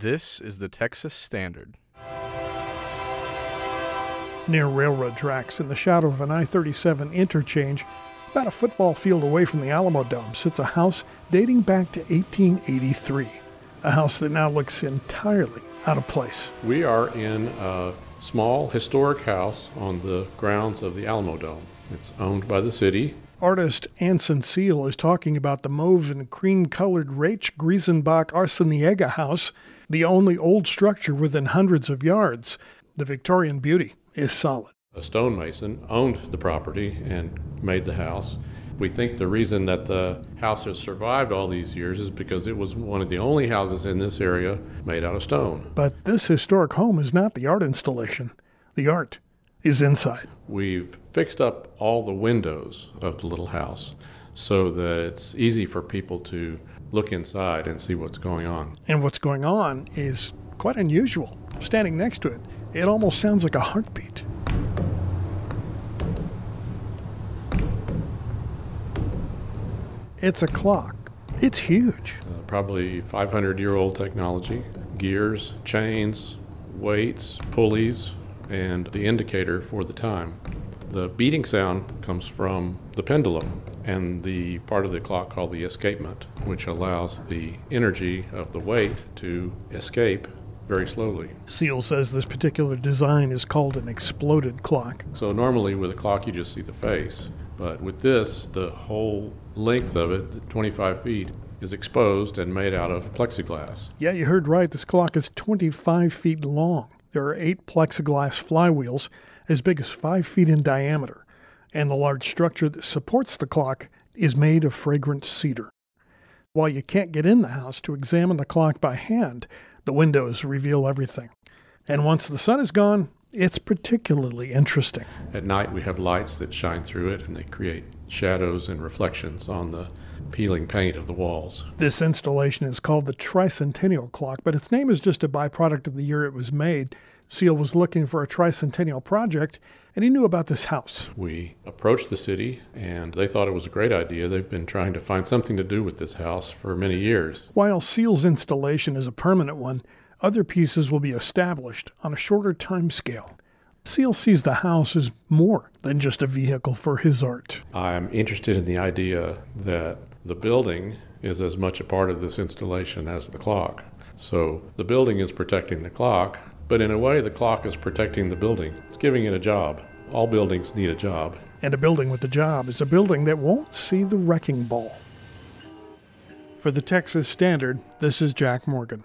This is the Texas Standard. Near railroad tracks, in the shadow of an I 37 interchange, about a football field away from the Alamodome, sits a house dating back to 1883. A house that now looks entirely out of place. We are in a small historic house on the grounds of the Alamodome. It's owned by the city. Artist Anson Seal is talking about the mauve and cream colored Rach Griesenbach Arciniega house, the only old structure within hundreds of yards. The Victorian beauty is solid. A stonemason owned the property and made the house. We think the reason that the house has survived all these years is because it was one of the only houses in this area made out of stone. But this historic home is not the art installation. The art is inside. We've fixed up all the windows of the little house so that it's easy for people to look inside and see what's going on. And what's going on is quite unusual. Standing next to it, it almost sounds like a heartbeat. It's a clock. It's huge. Uh, probably 500 year old technology gears, chains, weights, pulleys, and the indicator for the time. The beating sound comes from the pendulum and the part of the clock called the escapement, which allows the energy of the weight to escape very slowly. Seal says this particular design is called an exploded clock. So, normally with a clock, you just see the face. But with this, the whole length of it, 25 feet, is exposed and made out of plexiglass. Yeah, you heard right. This clock is 25 feet long. There are eight plexiglass flywheels as big as five feet in diameter, and the large structure that supports the clock is made of fragrant cedar. While you can't get in the house to examine the clock by hand, the windows reveal everything. And once the sun is gone, it's particularly interesting. At night, we have lights that shine through it and they create shadows and reflections on the peeling paint of the walls. This installation is called the Tricentennial Clock, but its name is just a byproduct of the year it was made. Seal was looking for a tricentennial project, and he knew about this house. We approached the city, and they thought it was a great idea. They've been trying to find something to do with this house for many years. While Seal's installation is a permanent one, other pieces will be established on a shorter time scale. Seal sees the house as more than just a vehicle for his art. I'm interested in the idea that the building is as much a part of this installation as the clock. So the building is protecting the clock, but in a way, the clock is protecting the building. It's giving it a job. All buildings need a job. And a building with a job is a building that won't see the wrecking ball. For the Texas Standard, this is Jack Morgan.